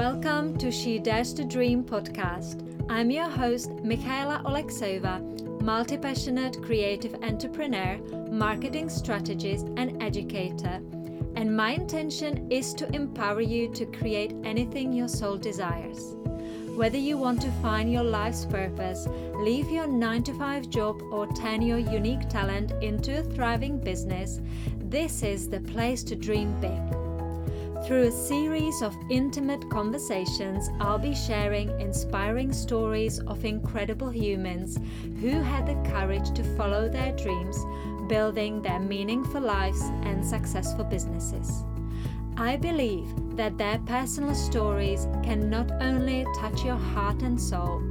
Welcome to She Dares to Dream podcast. I'm your host, Michaela Oleksova, multi passionate creative entrepreneur, marketing strategist, and educator. And my intention is to empower you to create anything your soul desires. Whether you want to find your life's purpose, leave your 9 to 5 job, or turn your unique talent into a thriving business, this is the place to dream big. Through a series of intimate conversations, I'll be sharing inspiring stories of incredible humans who had the courage to follow their dreams, building their meaningful lives and successful businesses. I believe that their personal stories can not only touch your heart and soul,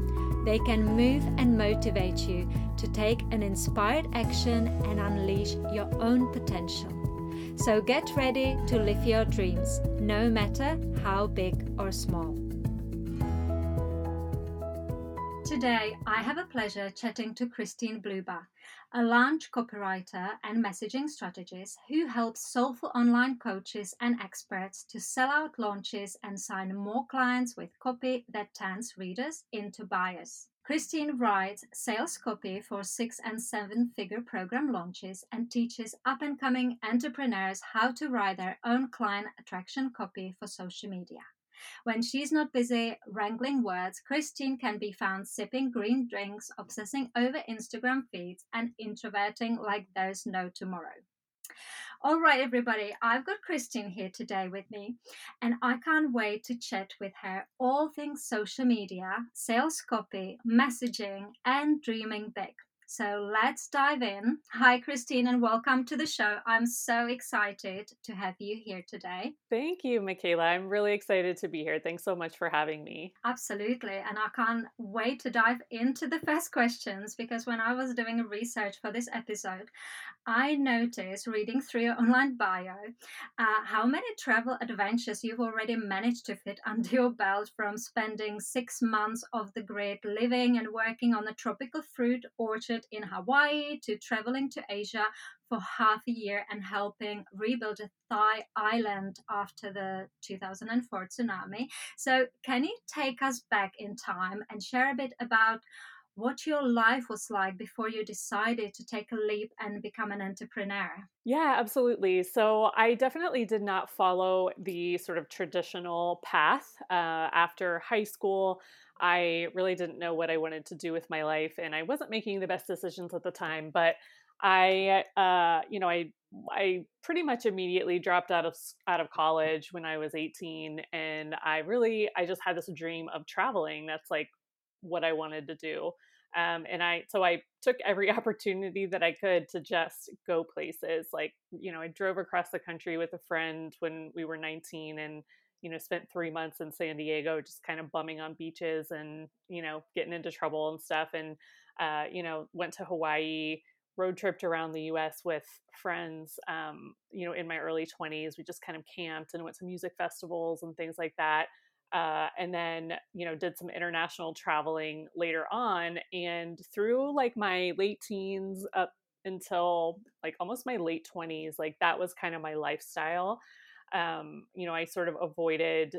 they can move and motivate you to take an inspired action and unleash your own potential. So get ready to live your dreams, no matter how big or small. Today, I have a pleasure chatting to Christine Blubaugh, a launch copywriter and messaging strategist who helps soulful online coaches and experts to sell out launches and sign more clients with copy that turns readers into buyers. Christine writes sales copy for six and seven figure program launches and teaches up and coming entrepreneurs how to write their own client attraction copy for social media. When she's not busy wrangling words, Christine can be found sipping green drinks, obsessing over Instagram feeds, and introverting like there's no tomorrow. All right, everybody, I've got Christine here today with me, and I can't wait to chat with her all things social media, sales copy, messaging, and dreaming big. So let's dive in. Hi, Christine, and welcome to the show. I'm so excited to have you here today. Thank you, Michaela. I'm really excited to be here. Thanks so much for having me. Absolutely. And I can't wait to dive into the first questions because when I was doing research for this episode, I noticed reading through your online bio uh, how many travel adventures you've already managed to fit under your belt from spending six months of the grid living and working on a tropical fruit orchard in Hawaii to traveling to Asia for half a year and helping rebuild a Thai island after the 2004 tsunami. So, can you take us back in time and share a bit about? what your life was like before you decided to take a leap and become an entrepreneur. Yeah, absolutely. So I definitely did not follow the sort of traditional path uh, after high school. I really didn't know what I wanted to do with my life, and I wasn't making the best decisions at the time. But I, uh, you know, I I pretty much immediately dropped out of out of college when I was 18, and I really I just had this dream of traveling. That's like what I wanted to do. Um, and I so I took every opportunity that I could to just go places. Like you know, I drove across the country with a friend when we were 19, and you know, spent three months in San Diego just kind of bumming on beaches and, you know, getting into trouble and stuff. And, uh, you know, went to Hawaii, road tripped around the US with friends, um, you know, in my early 20s. We just kind of camped and went to music festivals and things like that. Uh, and then, you know, did some international traveling later on. And through like my late teens up until like almost my late 20s, like that was kind of my lifestyle um, you know, I sort of avoided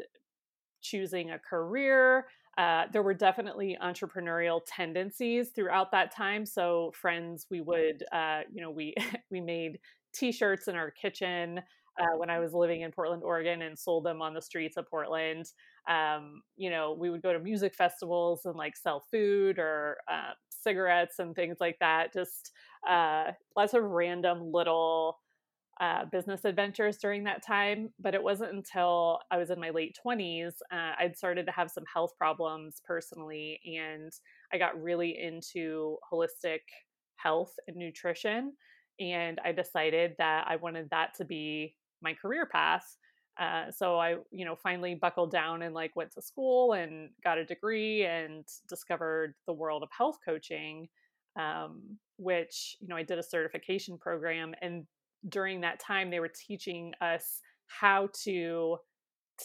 choosing a career. Uh, there were definitely entrepreneurial tendencies throughout that time. So friends, we would, uh, you know, we we made T-shirts in our kitchen uh, when I was living in Portland, Oregon, and sold them on the streets of Portland. Um, you know, we would go to music festivals and like sell food or uh, cigarettes and things like that. Just uh, lots of random little uh, business adventures during that time, but it wasn't until I was in my late 20s, uh, I'd started to have some health problems personally, and I got really into holistic health and nutrition. And I decided that I wanted that to be my career path. Uh, so I, you know, finally buckled down and like went to school and got a degree and discovered the world of health coaching, um, which you know I did a certification program, and during that time they were teaching us how to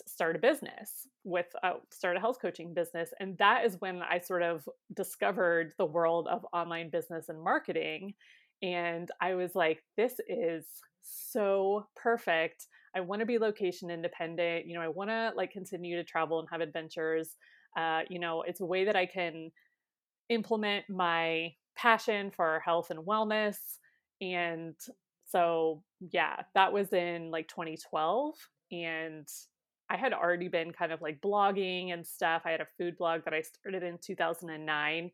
start a business with uh, start a health coaching business and that is when i sort of discovered the world of online business and marketing and i was like this is so perfect I want to be location independent. You know, I want to like continue to travel and have adventures. Uh, you know, it's a way that I can implement my passion for health and wellness. And so, yeah, that was in like 2012. And I had already been kind of like blogging and stuff. I had a food blog that I started in 2009,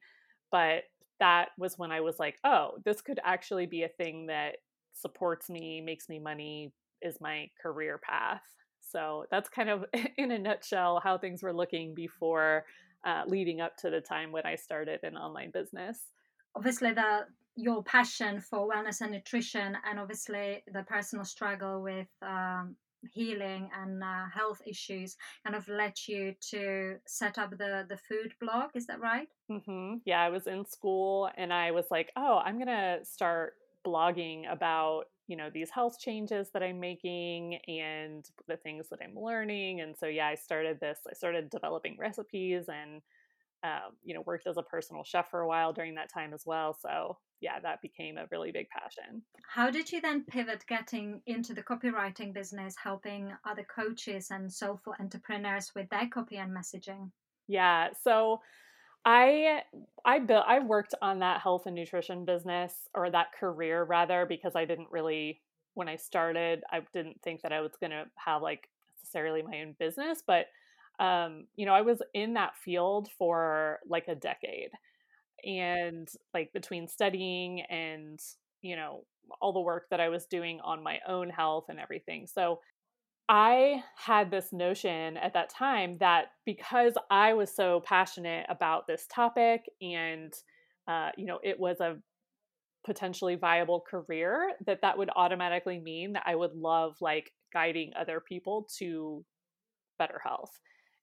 but that was when I was like, oh, this could actually be a thing that supports me, makes me money, is my career path. So that's kind of in a nutshell how things were looking before uh, leading up to the time when I started an online business. Obviously, the your passion for wellness and nutrition, and obviously the personal struggle with um, healing and uh, health issues, kind of led you to set up the the food blog. Is that right? Mm-hmm. Yeah, I was in school and I was like, oh, I'm gonna start blogging about you know these health changes that i'm making and the things that i'm learning and so yeah i started this i started developing recipes and um, you know worked as a personal chef for a while during that time as well so yeah that became a really big passion. How did you then pivot getting into the copywriting business helping other coaches and soulful entrepreneurs with their copy and messaging? Yeah so I I built I worked on that health and nutrition business or that career rather because I didn't really when I started I didn't think that I was going to have like necessarily my own business but um you know I was in that field for like a decade and like between studying and you know all the work that I was doing on my own health and everything so I had this notion at that time that because I was so passionate about this topic and, uh, you know, it was a potentially viable career, that that would automatically mean that I would love like guiding other people to better health.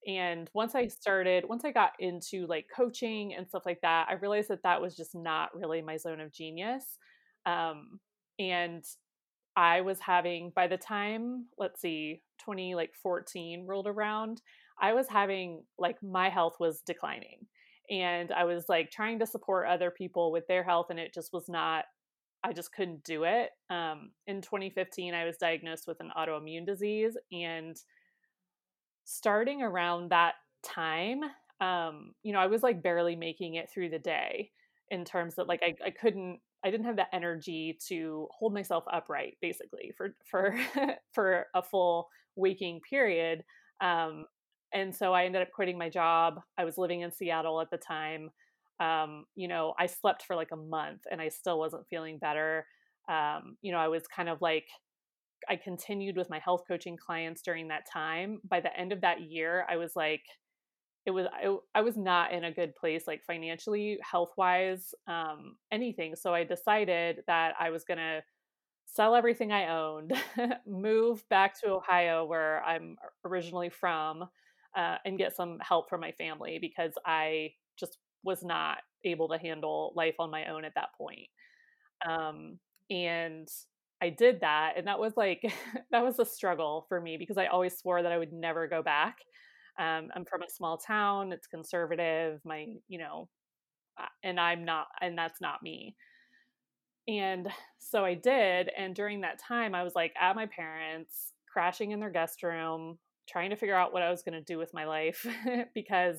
And once I started, once I got into like coaching and stuff like that, I realized that that was just not really my zone of genius. Um, and I was having by the time let's see 20 like 14 rolled around I was having like my health was declining and I was like trying to support other people with their health and it just was not I just couldn't do it. Um, in 2015 I was diagnosed with an autoimmune disease and starting around that time um, you know I was like barely making it through the day in terms that like I, I couldn't I didn't have the energy to hold myself upright basically for for for a full waking period. Um, and so I ended up quitting my job. I was living in Seattle at the time. Um, you know, I slept for like a month and I still wasn't feeling better. Um, you know, I was kind of like I continued with my health coaching clients during that time. By the end of that year, I was like it was I, I was not in a good place like financially health wise um anything so i decided that i was going to sell everything i owned move back to ohio where i'm originally from uh, and get some help from my family because i just was not able to handle life on my own at that point um and i did that and that was like that was a struggle for me because i always swore that i would never go back um, I'm from a small town. It's conservative. My, you know, and I'm not, and that's not me. And so I did. And during that time, I was like at my parents, crashing in their guest room, trying to figure out what I was going to do with my life because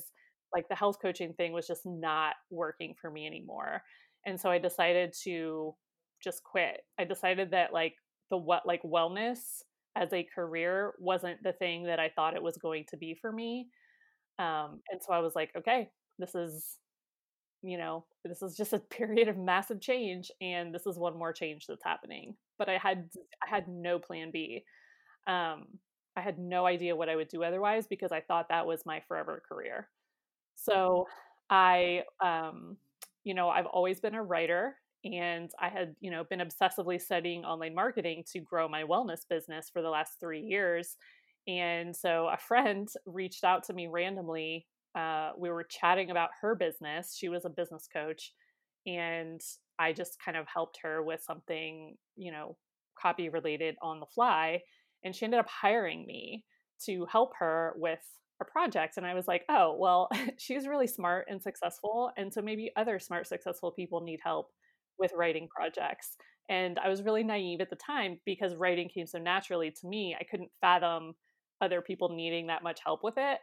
like the health coaching thing was just not working for me anymore. And so I decided to just quit. I decided that like the what like wellness as a career wasn't the thing that I thought it was going to be for me. Um, and so I was like, okay, this is, you know, this is just a period of massive change, and this is one more change that's happening. But I had I had no plan B. Um, I had no idea what I would do otherwise because I thought that was my forever career. So I, um, you know, I've always been a writer and I had, you know, been obsessively studying online marketing to grow my wellness business for the last three years. And so a friend reached out to me randomly. Uh, we were chatting about her business. She was a business coach. And I just kind of helped her with something, you know, copy related on the fly. And she ended up hiring me to help her with a project. And I was like, oh, well, she's really smart and successful. And so maybe other smart, successful people need help with writing projects. And I was really naive at the time because writing came so naturally to me. I couldn't fathom other people needing that much help with it.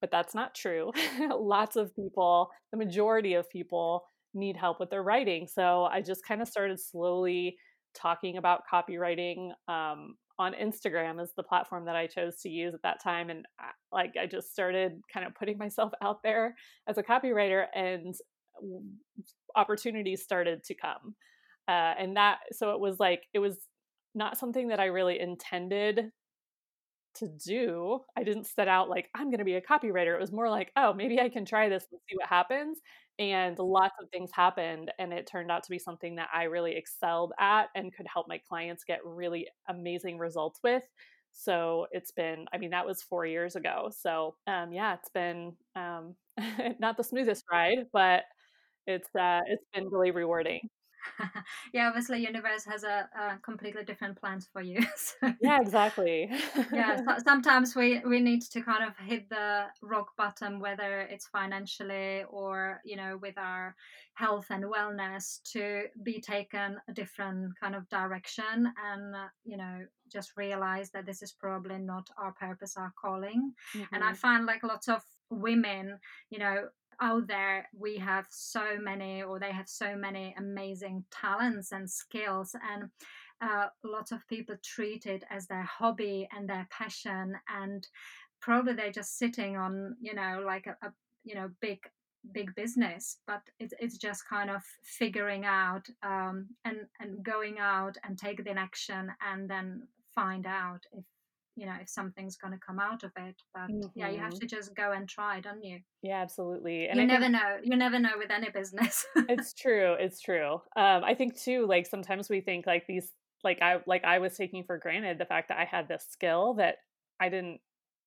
But that's not true. Lots of people, the majority of people, need help with their writing. So I just kind of started slowly talking about copywriting um, on Instagram as the platform that I chose to use at that time. And uh, like I just started kind of putting myself out there as a copywriter, and opportunities started to come. Uh, and that, so it was like, it was not something that I really intended to do. I didn't set out like, I'm going to be a copywriter. It was more like, oh, maybe I can try this and see what happens. And lots of things happened. And it turned out to be something that I really excelled at and could help my clients get really amazing results with. So it's been, I mean, that was four years ago. So um, yeah, it's been um, not the smoothest ride, but it's uh, it's been really rewarding. yeah, obviously, universe has a, a, completely different plans for you. so, yeah, exactly. yeah, so sometimes we we need to kind of hit the rock bottom, whether it's financially or you know with our health and wellness, to be taken a different kind of direction, and uh, you know just realize that this is probably not our purpose, our calling. Mm-hmm. And I find like lots of women, you know, out there we have so many or they have so many amazing talents and skills and uh, lots of people treat it as their hobby and their passion and probably they're just sitting on you know like a, a you know big big business but it's, it's just kind of figuring out um, and and going out and taking action and then find out if you know if something's going to come out of it but mm-hmm. yeah you have mm-hmm. to just go and try don't you yeah absolutely and you I never think, know you never know with any business it's true it's true um i think too like sometimes we think like these like i like i was taking for granted the fact that i had this skill that i didn't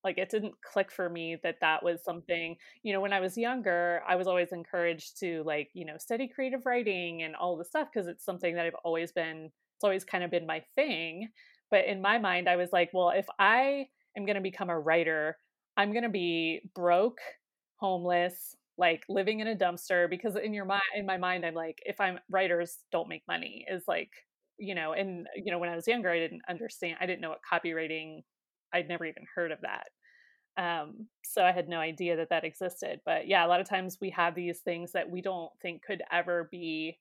like it didn't click for me that that was something you know when i was younger i was always encouraged to like you know study creative writing and all the stuff because it's something that i've always been it's always kind of been my thing but in my mind, I was like, well, if I am going to become a writer, I'm going to be broke, homeless, like living in a dumpster because in your mind in my mind I'm like if I'm writers don't make money is like you know and you know when I was younger I didn't understand I didn't know what copywriting I'd never even heard of that um, so I had no idea that that existed but yeah a lot of times we have these things that we don't think could ever be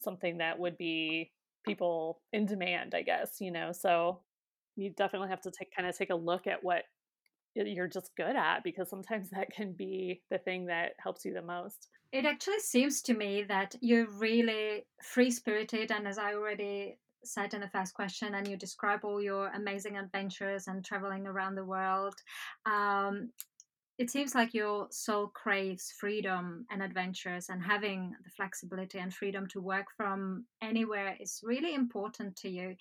something that would be people in demand, I guess, you know. So you definitely have to take kind of take a look at what you're just good at because sometimes that can be the thing that helps you the most. It actually seems to me that you're really free spirited, and as I already said in the first question, and you describe all your amazing adventures and traveling around the world. Um, it seems like your soul craves freedom and adventures and having the flexibility and freedom to work from anywhere is really important to you.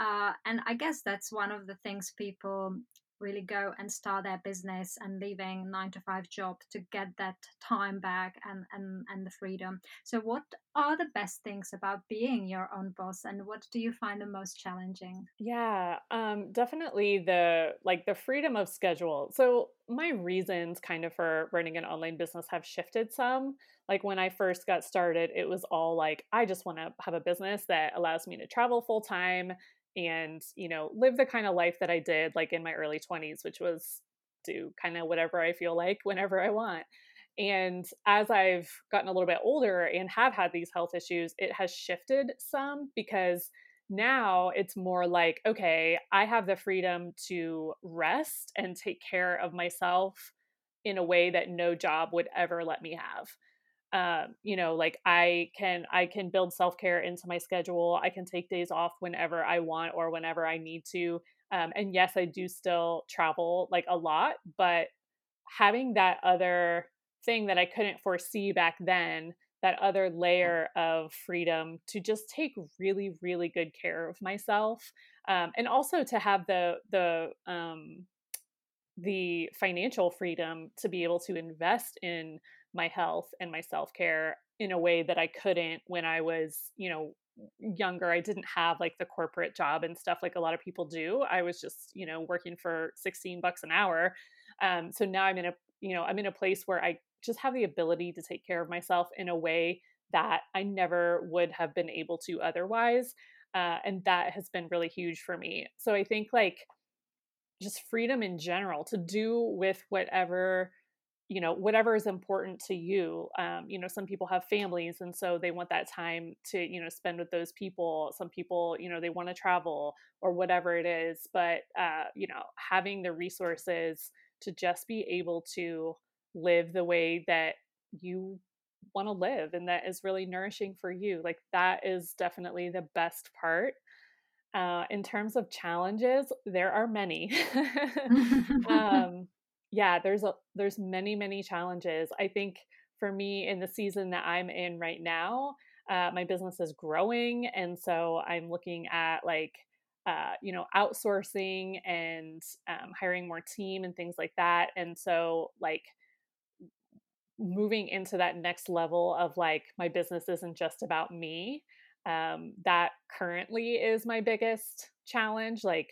Uh, and i guess that's one of the things people really go and start their business and leaving nine to five job to get that time back and, and, and the freedom. So what are the best things about being your own boss and what do you find the most challenging? Yeah, um, definitely the like the freedom of schedule. So my reasons kind of for running an online business have shifted some. Like when I first got started, it was all like, I just want to have a business that allows me to travel full time and you know live the kind of life that i did like in my early 20s which was do kind of whatever i feel like whenever i want. And as i've gotten a little bit older and have had these health issues it has shifted some because now it's more like okay i have the freedom to rest and take care of myself in a way that no job would ever let me have um, you know like i can i can build self-care into my schedule i can take days off whenever i want or whenever i need to um, and yes i do still travel like a lot but having that other thing that i couldn't foresee back then that other layer of freedom to just take really really good care of myself um, and also to have the the um, the financial freedom to be able to invest in my health and my self-care in a way that I couldn't when I was, you know, younger. I didn't have like the corporate job and stuff like a lot of people do. I was just, you know, working for 16 bucks an hour. Um, so now I'm in a, you know, I'm in a place where I just have the ability to take care of myself in a way that I never would have been able to otherwise. Uh, and that has been really huge for me. So I think like just freedom in general to do with whatever you know whatever is important to you um, you know some people have families and so they want that time to you know spend with those people. Some people you know they want to travel or whatever it is but uh, you know having the resources to just be able to live the way that you want to live and that is really nourishing for you like that is definitely the best part. Uh, in terms of challenges there are many. Um, yeah there's a there's many many challenges. I think for me in the season that i'm in right now uh, my business is growing and so i'm looking at like uh, you know outsourcing and um, hiring more team and things like that and so like moving into that next level of like my business isn't just about me um, that currently is my biggest challenge like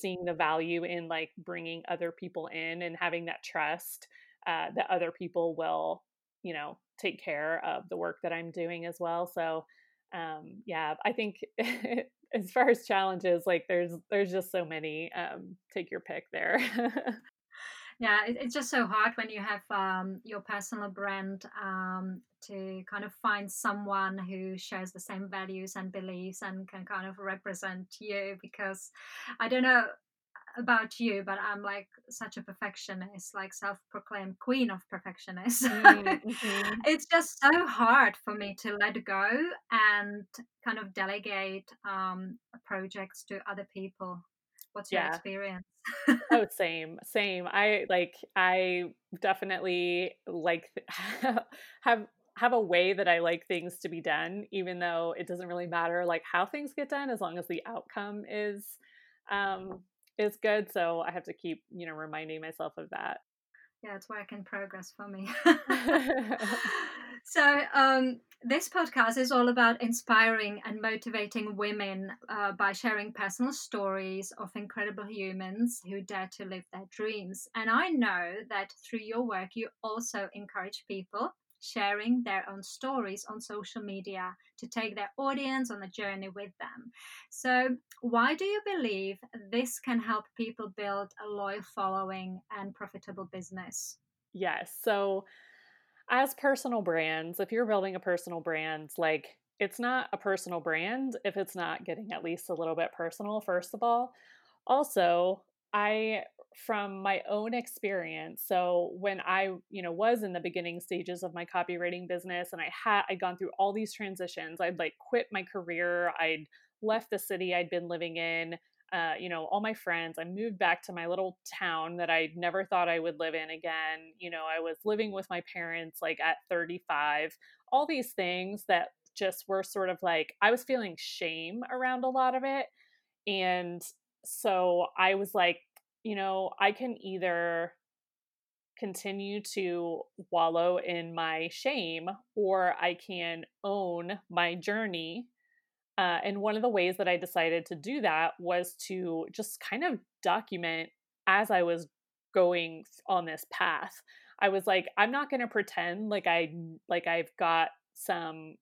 seeing the value in like bringing other people in and having that trust uh, that other people will you know take care of the work that i'm doing as well. So um, yeah i think as far as challenges like there's there's just so many um, take your pick there. Yeah it, it's just so hard when you have um, your personal brand um, to kind of find someone who shares the same values and beliefs and can kind of represent you because i don't know about you but i'm like such a perfectionist like self-proclaimed queen of perfectionists mm-hmm. it's just so hard for me to let go and kind of delegate um, projects to other people what's your yeah. experience oh same same i like i definitely like have have a way that i like things to be done even though it doesn't really matter like how things get done as long as the outcome is um is good so i have to keep you know reminding myself of that. Yeah it's work in progress for me. So um, this podcast is all about inspiring and motivating women uh, by sharing personal stories of incredible humans who dare to live their dreams. And i know that through your work you also encourage people sharing their own stories on social media to take their audience on a journey with them. So, why do you believe this can help people build a loyal following and profitable business? Yes. So, as personal brands, if you're building a personal brand, like it's not a personal brand if it's not getting at least a little bit personal, first of all. Also, I from my own experience so when i you know was in the beginning stages of my copywriting business and i had i'd gone through all these transitions i'd like quit my career i'd left the city i'd been living in uh, you know all my friends i moved back to my little town that i never thought i would live in again you know i was living with my parents like at 35 all these things that just were sort of like i was feeling shame around a lot of it and so I was like, you know, I can either continue to wallow in my shame or I can own my journey. Uh, and one of the ways that I decided to do that was to just kind of document as I was going on this path. I was like, I'm not going to pretend like I like I've got some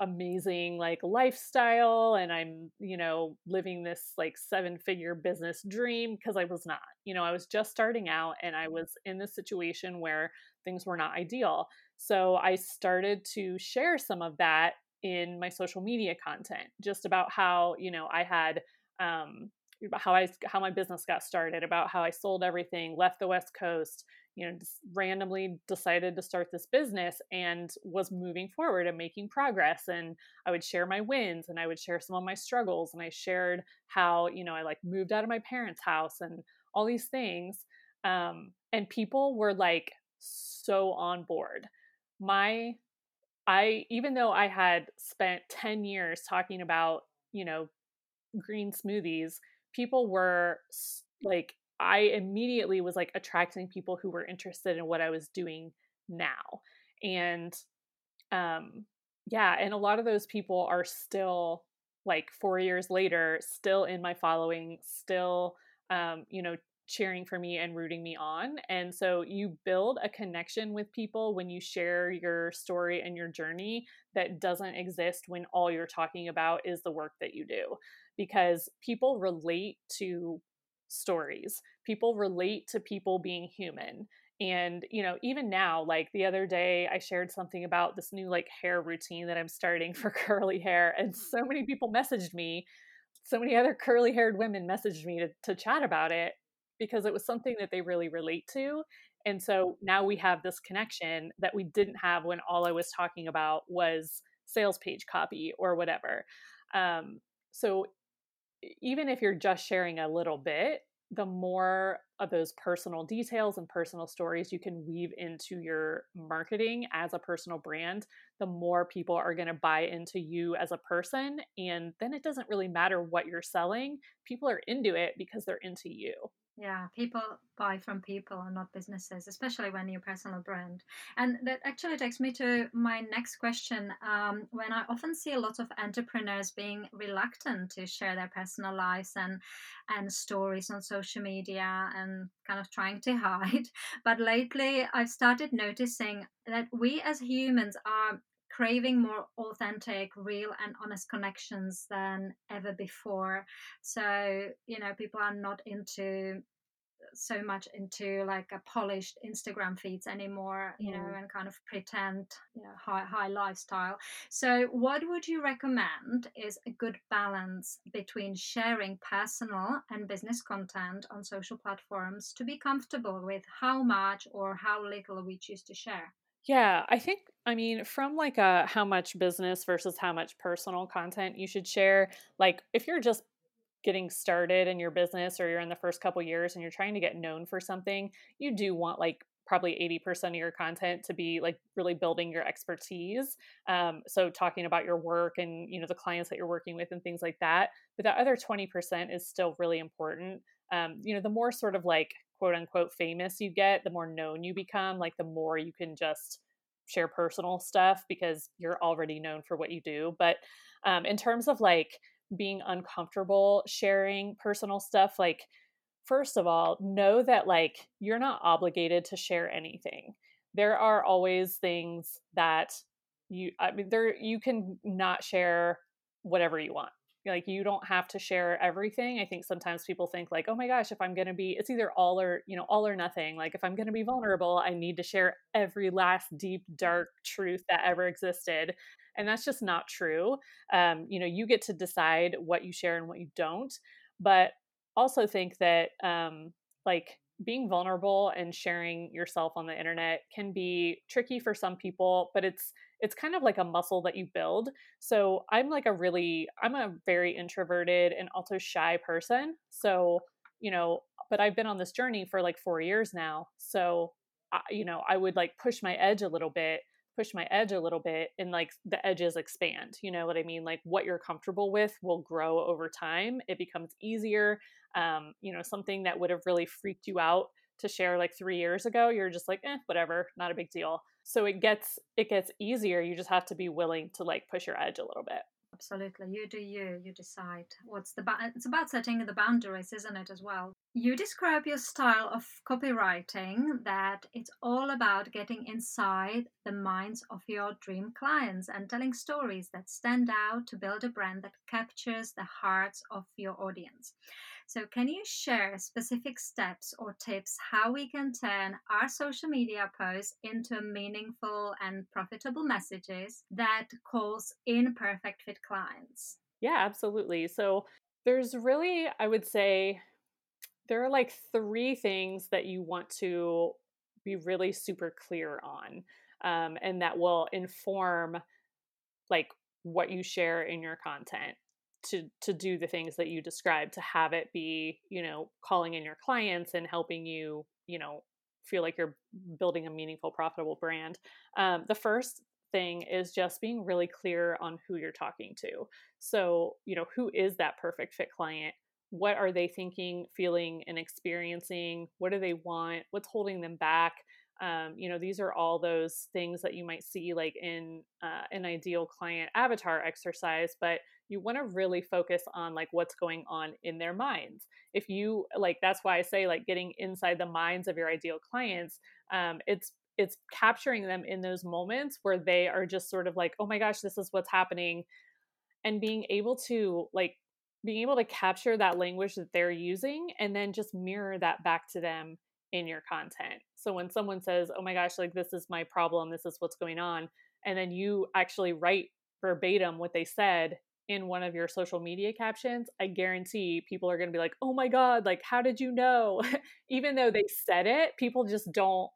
amazing like lifestyle and I'm, you know, living this like seven figure business dream because I was not. You know, I was just starting out and I was in this situation where things were not ideal. So I started to share some of that in my social media content just about how, you know, I had um how I how my business got started, about how I sold everything, left the West Coast, you know, just randomly decided to start this business and was moving forward and making progress. And I would share my wins and I would share some of my struggles. And I shared how, you know, I like moved out of my parents' house and all these things. Um, and people were like so on board. My, I, even though I had spent 10 years talking about, you know, green smoothies, people were like I immediately was like attracting people who were interested in what I was doing now. And um yeah, and a lot of those people are still like 4 years later still in my following, still um you know cheering for me and rooting me on. And so you build a connection with people when you share your story and your journey that doesn't exist when all you're talking about is the work that you do. Because people relate to stories, people relate to people being human. And, you know, even now, like the other day, I shared something about this new like hair routine that I'm starting for curly hair. And so many people messaged me so many other curly haired women messaged me to, to chat about it because it was something that they really relate to. And so now we have this connection that we didn't have when all I was talking about was sales page copy or whatever. Um, so even if you're just sharing a little bit, the more of those personal details and personal stories you can weave into your marketing as a personal brand, the more people are going to buy into you as a person. And then it doesn't really matter what you're selling, people are into it because they're into you. Yeah, people buy from people and not businesses, especially when you're personal brand. And that actually takes me to my next question. Um, when I often see a lot of entrepreneurs being reluctant to share their personal lives and and stories on social media and kind of trying to hide, but lately I've started noticing that we as humans are craving more authentic, real, and honest connections than ever before. So, you know, people are not into so much into like a polished Instagram feeds anymore, you mm. know, and kind of pretend you know, high high lifestyle. So, what would you recommend is a good balance between sharing personal and business content on social platforms to be comfortable with how much or how little we choose to share? Yeah, I think I mean from like a how much business versus how much personal content you should share. Like if you're just getting started in your business or you're in the first couple years and you're trying to get known for something, you do want like probably 80% of your content to be like really building your expertise um, so talking about your work and you know the clients that you're working with and things like that but that other 20% is still really important um, you know the more sort of like quote unquote famous you get, the more known you become, like the more you can just share personal stuff because you're already known for what you do. But um, in terms of like being uncomfortable sharing personal stuff, like, first of all, know that like you're not obligated to share anything. There are always things that you, I mean, there, you can not share whatever you want like you don't have to share everything i think sometimes people think like oh my gosh if i'm going to be it's either all or you know all or nothing like if i'm going to be vulnerable i need to share every last deep dark truth that ever existed and that's just not true um, you know you get to decide what you share and what you don't but also think that um, like being vulnerable and sharing yourself on the internet can be tricky for some people but it's it's kind of like a muscle that you build so i'm like a really i'm a very introverted and also shy person so you know but i've been on this journey for like 4 years now so I, you know i would like push my edge a little bit push my edge a little bit and like the edges expand you know what i mean? Like what you're comfortable with will grow over time it becomes easier um, you know something that would have really freaked you out to share like three years ago you're just like eh whatever not a big deal. So it gets it gets easier you just have to be willing to like push your edge a little bit. Absolutely you do you you decide what's the ba- it's about setting the boundaries isn't it as well? You describe your style of copywriting that it's all about getting inside the minds of your dream clients and telling stories that stand out to build a brand that captures the hearts of your audience so, can you share specific steps or tips how we can turn our social media posts into meaningful and profitable messages that calls in perfect fit clients? Yeah, absolutely. So, there's really, I would say, there are like three things that you want to be really super clear on, um, and that will inform like what you share in your content to to do the things that you described to have it be you know calling in your clients and helping you you know feel like you're building a meaningful profitable brand. Um, the first thing is just being really clear on who you're talking to. So you know who is that perfect fit client? What are they thinking feeling and experiencing? What do they want? What's holding them back? Um, you know these are all those things that you might see like in uh, an ideal client avatar exercise but you want to really focus on like what's going on in their minds if you like that's why i say like getting inside the minds of your ideal clients um, it's it's capturing them in those moments where they are just sort of like oh my gosh this is what's happening and being able to like being able to capture that language that they're using and then just mirror that back to them in your content. So when someone says, "Oh my gosh, like this is my problem, this is what's going on," and then you actually write verbatim what they said in one of your social media captions, I guarantee people are going to be like, "Oh my god, like how did you know?" Even though they said it, people just don't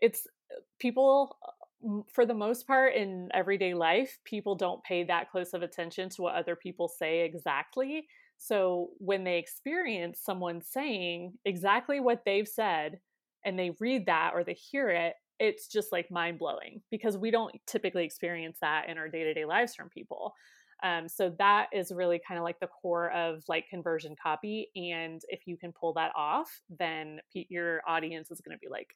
it's uh, people uh, for the most part in everyday life, people don't pay that close of attention to what other people say exactly. So when they experience someone saying exactly what they've said and they read that or they hear it, it's just like mind blowing because we don't typically experience that in our day to day lives from people. Um, so that is really kind of like the core of like conversion copy. And if you can pull that off, then your audience is going to be like,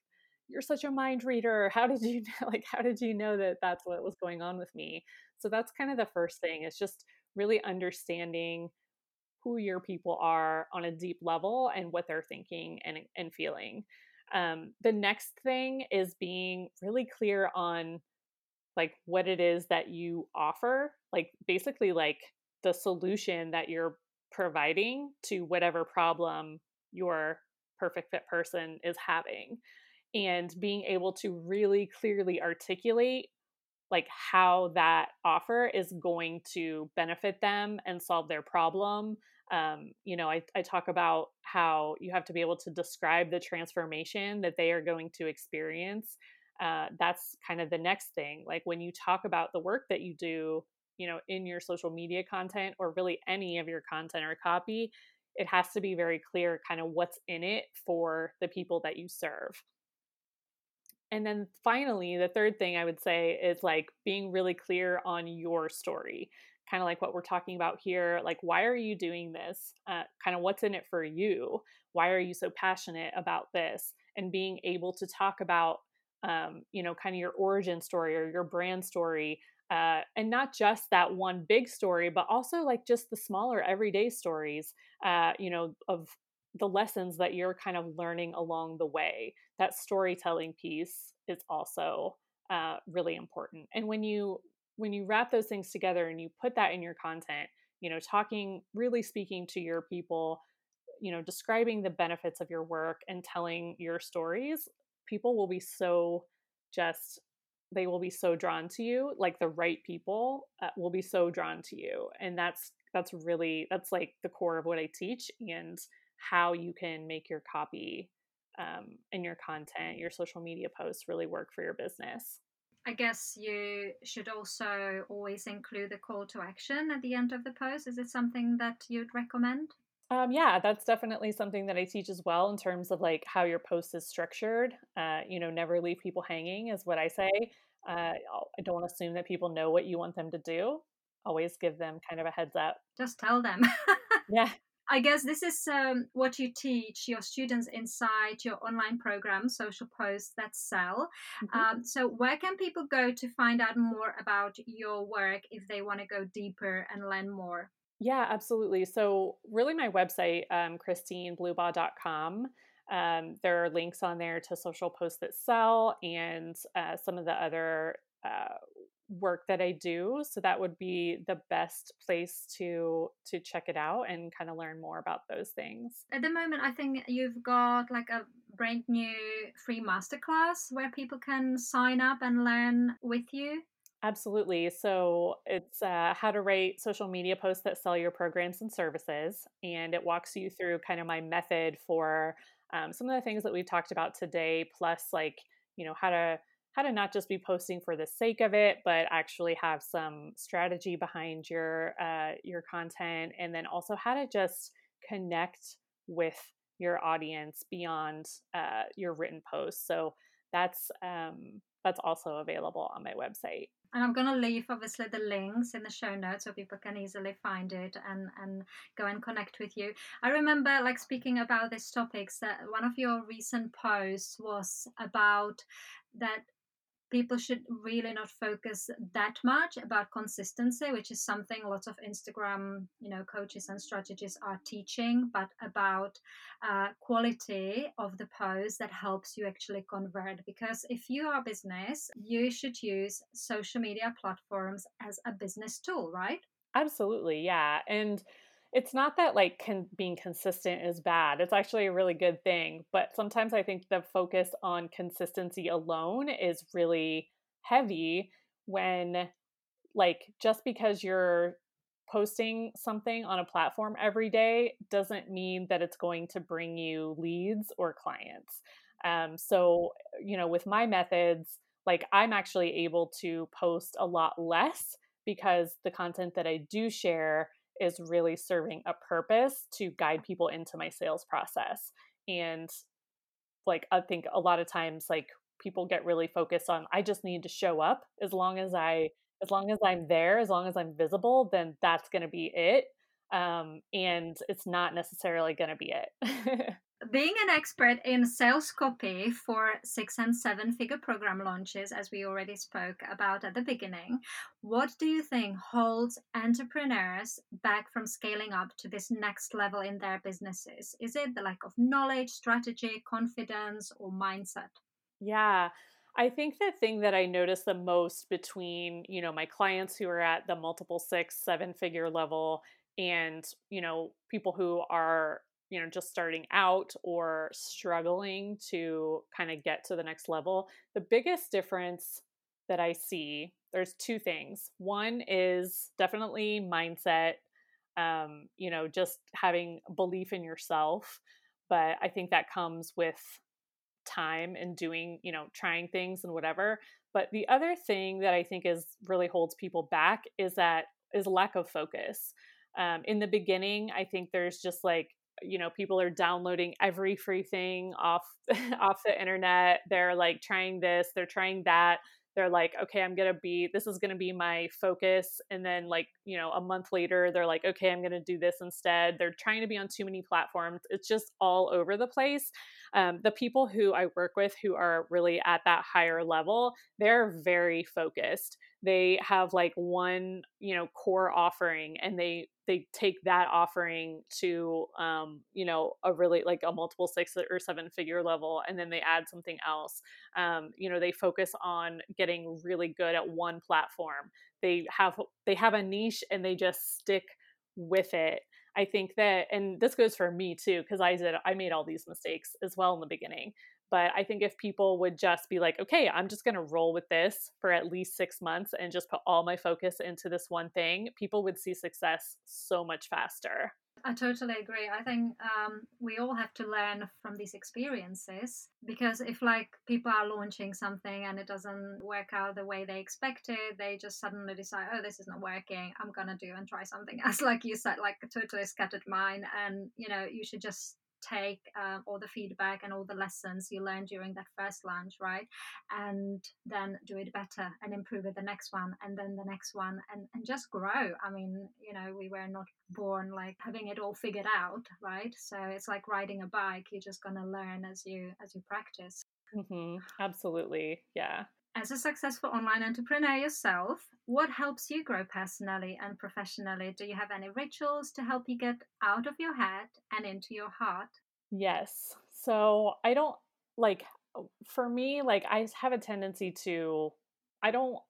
you're such a mind reader how did you know, like how did you know that that's what was going on with me so that's kind of the first thing is just really understanding who your people are on a deep level and what they're thinking and, and feeling um, the next thing is being really clear on like what it is that you offer like basically like the solution that you're providing to whatever problem your perfect fit person is having and being able to really clearly articulate like how that offer is going to benefit them and solve their problem. Um, you know I, I talk about how you have to be able to describe the transformation that they are going to experience. Uh, that's kind of the next thing like when you talk about the work that you do you know in your social media content or really any of your content or copy it has to be very clear kind of what's in it for the people that you serve and then finally, the third thing I would say is like being really clear on your story, kind of like what we're talking about here. Like, why are you doing this? Uh, kind of what's in it for you? Why are you so passionate about this? And being able to talk about, um, you know, kind of your origin story or your brand story. Uh, and not just that one big story, but also like just the smaller everyday stories, uh, you know, of the lessons that you're kind of learning along the way. That storytelling piece is also uh, really important. And when you when you wrap those things together and you put that in your content, you know, talking really speaking to your people, you know, describing the benefits of your work and telling your stories, people will be so just they will be so drawn to you like the right people uh, will be so drawn to you and that's that's really that's like the core of what i teach and how you can make your copy um, and your content, your social media posts really work for your business. I guess you should also always include a call to action at the end of the post. Is it something that you'd recommend? Um, yeah, that's definitely something that I teach as well in terms of like how your post is structured. Uh, you know, never leave people hanging is what I say. Uh, I don't assume that people know what you want them to do. Always give them kind of a heads up. Just tell them. yeah, I guess this is um, what you teach your students inside your online program, Social Posts That Sell. Mm-hmm. Um, so, where can people go to find out more about your work if they want to go deeper and learn more? Yeah, absolutely. So, really, my website, um, christineblubaugh.com. Um, there are links on there to social posts that sell and uh, some of the other uh, work that I do. So that would be the best place to to check it out and kind of learn more about those things. At the moment, I think you've got like a brand new free masterclass where people can sign up and learn with you. Absolutely. So it's uh, how to write social media posts that sell your programs and services. And it walks you through kind of my method for um, some of the things that we've talked about today, plus like, you know, how to how to not just be posting for the sake of it, but actually have some strategy behind your uh, your content, and then also how to just connect with your audience beyond uh, your written posts. So that's um, that's also available on my website. And I'm going to leave obviously the links in the show notes so people can easily find it and, and go and connect with you. I remember, like, speaking about these topics, that one of your recent posts was about that people should really not focus that much about consistency which is something lots of instagram you know coaches and strategists are teaching but about uh, quality of the post that helps you actually convert. Because if you are a business you should use social media platforms as a business tool right? Absolutely yeah and it's not that like con- being consistent is bad. It's actually a really good thing. But sometimes I think the focus on consistency alone is really heavy when, like, just because you're posting something on a platform every day doesn't mean that it's going to bring you leads or clients. Um, so, you know, with my methods, like, I'm actually able to post a lot less because the content that I do share is really serving a purpose to guide people into my sales process. And like I think a lot of times like people get really focused on I just need to show up as long as I as long as I'm there, as long as I'm visible, then that's going to be it. Um, and it's not necessarily going to be it. being an expert in sales copy for six and seven figure program launches, as we already spoke about at the beginning, what do you think holds entrepreneurs back from scaling up to this next level in their businesses? Is it the lack of knowledge, strategy, confidence, or mindset? Yeah. I think the thing that I notice the most between, you know, my clients who are at the multiple six, seven figure level and, you know, people who are you know just starting out or struggling to kind of get to the next level. The biggest difference that i see there's two things. One is definitely mindset um, you know just having belief in yourself but i think that comes with time and doing you know trying things and whatever. But the other thing that i think is really holds people back is that is lack of focus. Um, in the beginning i think there's just like you know people are downloading every free thing off off the internet. They're like trying this they're trying that. They're like okay i'm gonna be this is gonna be my focus. And then like you know a month later they're like okay i'm gonna do this instead. They're trying to be on too many platforms. It's just all over the place. Um, the people who i work with who are really at that higher level they're very focused they have like one you know core offering and they they take that offering to um, you know a really like a multiple six or seven figure level and then they add something else. Um, you know they focus on getting really good at one platform. They have they have a niche and they just stick with it. I think that and this goes for me too because i did i made all these mistakes as well in the beginning but I think if people would just be like, okay, I'm just going to roll with this for at least six months and just put all my focus into this one thing, people would see success so much faster. I totally agree. I think um, we all have to learn from these experiences because if, like, people are launching something and it doesn't work out the way they expected, they just suddenly decide, oh, this is not working. I'm gonna do and try something else. Like you said, like a totally scattered mind, and you know, you should just take um, all the feedback and all the lessons you learned during that first launch, right? And then do it better and improve it the next one and then the next one and, and just grow. I mean, you know, we were not born like having it all figured out, right? So it's like riding a bike. You're just gonna learn as you as you practice. Mm-hmm. Absolutely. Yeah. As a successful online entrepreneur yourself, what helps you grow personally and professionally? Do you have any rituals to help you get out of your head and into your heart? Yes. So I don't like, uh, for me, like, I have a tendency to, I don't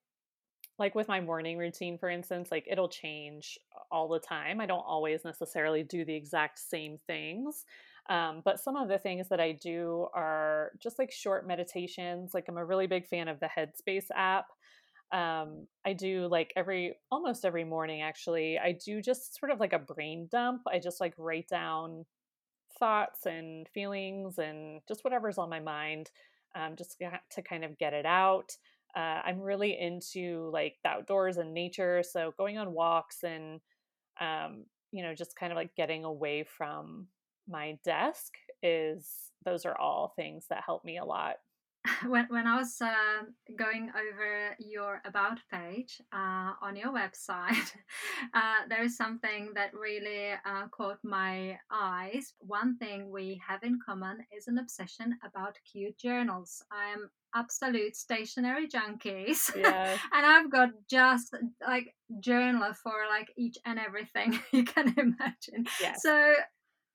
like with my morning routine, for instance, like it'll change all the time. I don't always necessarily do the exact same things. Um, but some of the things that I do are just like short meditations. Like I'm a really big fan of the Headspace app. Um, I do like every almost every morning actually. I do just sort of like a brain dump. I just like write down thoughts and feelings and just whatever's on my mind, um, just to kind of get it out. Uh, I'm really into like the outdoors and nature, so going on walks and um, you know just kind of like getting away from my desk is those are all things that help me a lot. when, when I was uh, going over your about page uh, on your website, uh, there is something that really uh, caught my eyes. One thing we have in common is an obsession about cute journals. I am absolute stationery junkies, Yeah. and I've got just like journal for like each and everything you can imagine. Yes. So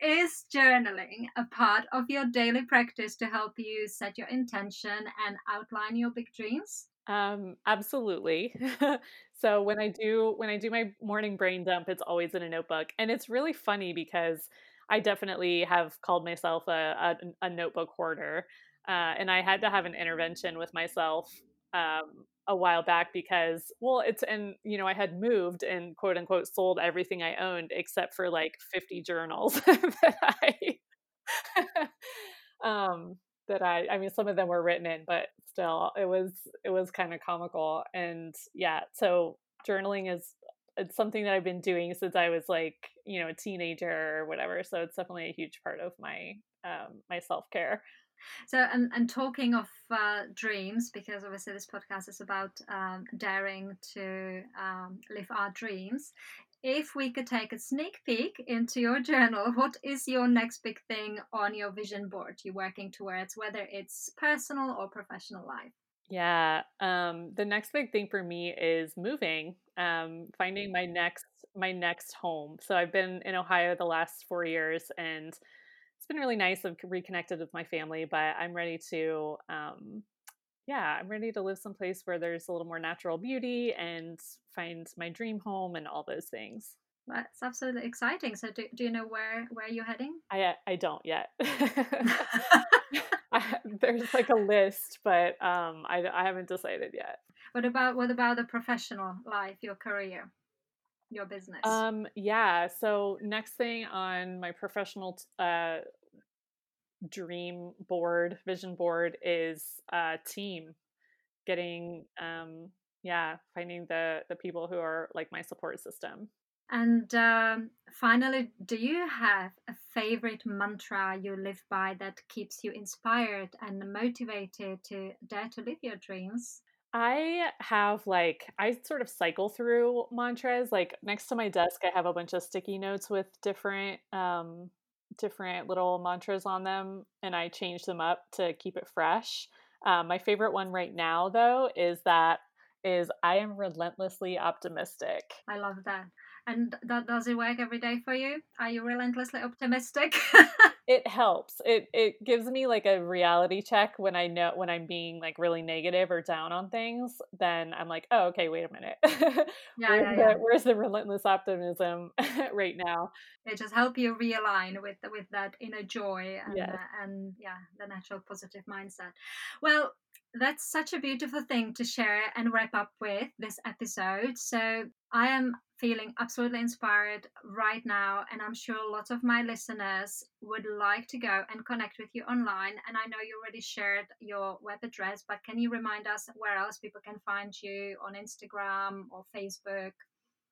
is journaling a part of your daily practice to help you set your intention and outline your big dreams? Um, absolutely. so when I do when I do my morning brain dump, it's always in a notebook, and it's really funny because I definitely have called myself a a, a notebook hoarder, uh, and I had to have an intervention with myself um, a while back because well, it's and you know I had moved and quote unquote sold everything I owned except for like fifty journals that I um that I I mean some of them were written in, but still it was it was kind of comical. And yeah, so journaling is it's something that I've been doing since I was like, you know, a teenager or whatever. So it's definitely a huge part of my um my self-care. So, and, and talking of uh, dreams, because obviously this podcast is about um, daring to um, live our dreams. If we could take a sneak peek into your journal, what is your next big thing on your vision board you're working towards, whether it's personal or professional life? Yeah, um, the next big thing for me is moving, um, finding my next my next home. So I've been in Ohio the last four years, and it's been really nice. I've reconnected with my family, but I'm ready to, um, yeah, I'm ready to live someplace where there's a little more natural beauty and find my dream home and all those things. That's absolutely exciting. So, do, do you know where where you're heading? I I don't yet. I, there's like a list, but um, I I haven't decided yet. what about what about the professional life, your career, your business? Um, yeah. So next thing on my professional t- uh dream board, vision board is uh team. Getting um yeah, finding the the people who are like my support system. And um, finally, do you have a favorite mantra you live by that keeps you inspired and motivated to dare to live your dreams? I have like I sort of cycle through mantras. Like next to my desk, I have a bunch of sticky notes with different um different little mantras on them, and I change them up to keep it fresh. Um, my favorite one right now, though, is that is I am relentlessly optimistic. I love that. And that does it work every day for you? Are you relentlessly optimistic? It helps. It it gives me like a reality check when I know when I'm being like really negative or down on things. Then I'm like, oh, okay, wait a minute. yeah, where's yeah, the yeah. where's the relentless optimism right now? It just help you realign with with that inner joy and Yes. uh, and yeah, the natural positive mindset. Well, that's such a beautiful thing to share and wrap up with this episode. So I am feeling absolutely inspired right now, and I'm sure lots of my listeners would like to go and connect with you online. And I know you already shared your web address, but can you remind us where else people can find you on Instagram or Facebook?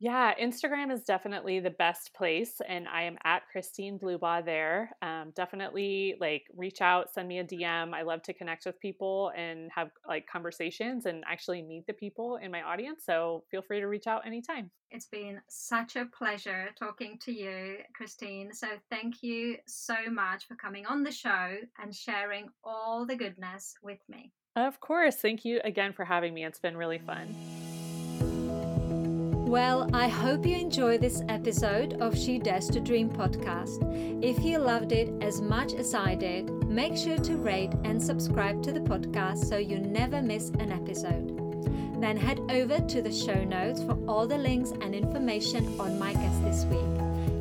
Yeah, Instagram is definitely the best place, and I am at Christine Blubaugh there. Um, definitely, like, reach out, send me a DM. I love to connect with people and have like conversations and actually meet the people in my audience. So feel free to reach out anytime. It's been such a pleasure talking to you, Christine. So, thank you so much for coming on the show and sharing all the goodness with me. Of course, thank you again for having me. It's been really fun. Well, I hope you enjoy this episode of She Dares to Dream podcast. If you loved it as much as I did, make sure to rate and subscribe to the podcast so you never miss an episode. Then head over to the show notes for all the links and information on my guest this week.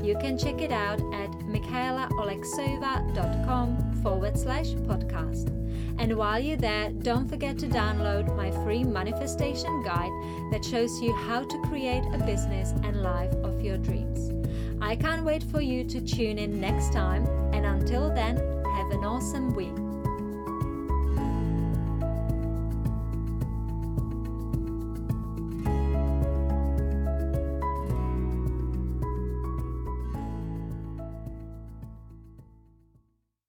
You can check it out at michaelaoleksova.com forward slash podcast. And while you're there, don't forget to download my free manifestation guide that shows you how to create a business and life of your dreams. I can't wait for you to tune in next time, and until then, have an awesome week.